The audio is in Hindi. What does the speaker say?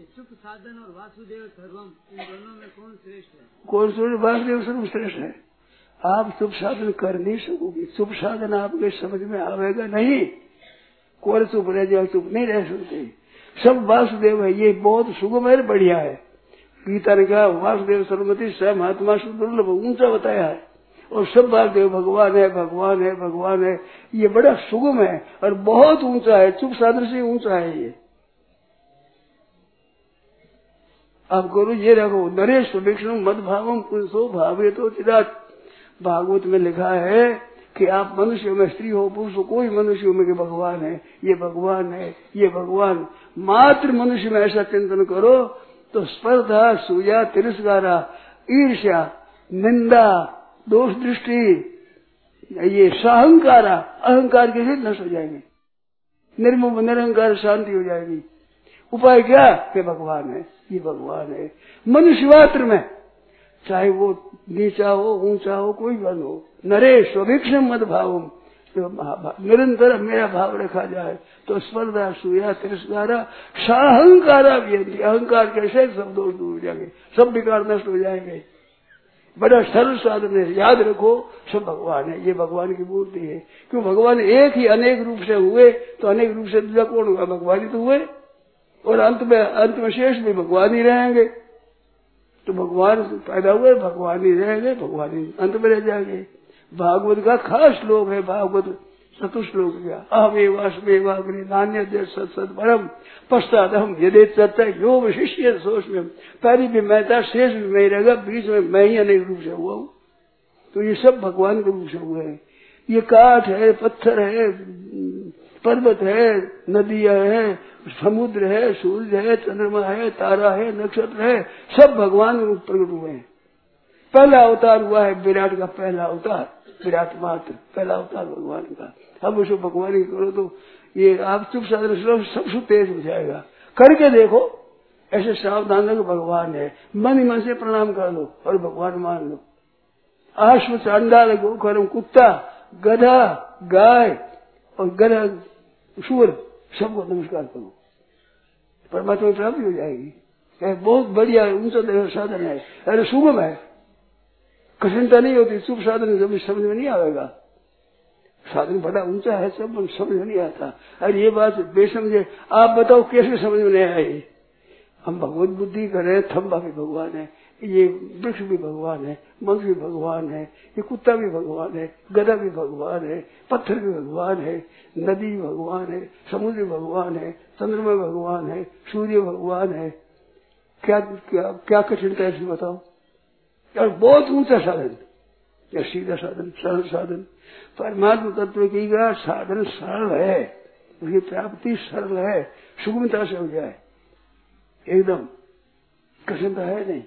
चुप साधन और वासुदेव सर्वम, इन दोनों में कौन श्रेष्ठ है? कौन श्रेष्ठ? वासुदेव सर्वश्रेष्ठ है। आप चुप साधन कर नहीं सकोगे। चुप साधन आपके समझ में आवेगा नहीं। कोर चुप रह जाए चुप नहीं रह सकते। सब वासुदेव है। ये बहुत सुगम है, बढ़िया है। गीता ने कहा, वासुदेव सर्वमति स्वयं महात्मा दुर्लभ, ऊँचा बताया है। और सब वासुदेव, भगवान है भगवान है भगवान है। ये बड़ा सुगम है और बहुत ऊँचा है। चुप साधन से ऊँचा है ये। आप गुरु ये रखो। नरेश विष्णु मद भावम पुरुषो भावे तो चिदात। भागवत में लिखा है कि आप मनुष्य में स्त्री हो, पुरुष कोई मनुष्य में कि भगवान है। ये भगवान है, ये भगवान। मात्र मनुष्य में ऐसा चिंतन करो तो स्पर्धा, सूया, तिरस्कारा, ईर्ष्या, निंदा दोष दृष्टि ये सहंकारा, अहंकार के से नष्ट हो जाएँगे। निर्मम निरंकार शांति हो जाएगी। उपाय क्या? कि भगवान है ये भगवान है। मनुष्य मात्र में, चाहे वो नीचा हो, ऊँचा हो, कोई बन हो नरेश स्वभिक्षम मत भाव तो निरंतर मेरा भाव रखा जाए तो स्पर्धा, सुया, तिरस्कारा, साहंकारा भी अहंकार कैसे सब दोष दूर जाएँगे, सब विकार नष्ट हो जाएँगे। बड़ा सरल साधन है, याद रखो, सब भगवान है, ये भगवान की मूर्ति है। क्यों? भगवान एक ही अनेक रूप से हुए तो अनेक रूप से दूसरा कौन हुआ भगवान ही तो हुए। और अंत में अंत में शेष भी भगवान ही रहेंगे। तो भगवान पैदा हुए, भगवान ही रहेंगे भगवान ही अंत में रह जाएँगे। भागवत का खास श्लोक है, भागवत चतुश्लोक गया अहमेवास्मेवाग्नि नान्य सत सत परम। पश्चात हम यदि चर्चा जो विशिष्य सोच में पहली भी मैं था, शेष भी मैं रहेगा बीच में मैं ही अनेक रूप से हुआ हूँ। तो ये सब भगवान के रूप से हुए हैं। ये काठ है, पत्थर है, पर्वत है, नदियाँ है समुद्र है सूर्य है, चंद्रमा है, तारा है, नक्षत्र है, सब भगवान रूप प्रकट हुए हैं। पहला अवतार हुआ है विराट का पहला अवतार, विराट मात्र, पहला अवतार भगवान का। अब उसको भगवान की करो तो ये आप चुप साधन सब तेज हो जाएगा। करके देखो, ऐसे सावधान रखो भगवान है। मन ही मन से प्रणाम कर लो और भगवान मान लो। आश्व चांडाल गोखरम कुत्ता, गधा, गाय और गधा, सूर सबको नमस्कार करो। परमात्मा की प्राप्ति हो जाएगी। बहुत बढ़िया, ऊँचा साधन है, अरे सुगम है। कठिनता नहीं होती, शुभ साधन जब समझ में नहीं आएगा। साधन बड़ा ऊँचा है, सब समझ में नहीं आता। अरे ये बात बेसमझे, आप बताओ कैसे समझ में नहीं आई हम भगवत बुद्धि कर रहे थम्बा भी भगवान है। ये वृक्ष भी भगवान है मंग भी भगवान है, ये कुत्ता भी भगवान है गदा भी भगवान है, पत्थर भी भगवान है, नदी भगवान है, समुद्र भगवान है, चंद्रमा भगवान है, सूर्य भगवान है। क्या क्या क्या कठिनता है बताओ? और बहुत ऊँचा साधन। या सीधा साधन, सरल साधन। परमात्मा तत्व की का साधन सरल है। उसकी प्राप्ति सरल है। सुगमता से हो जाए। एकदम। कठिनता है नहीं।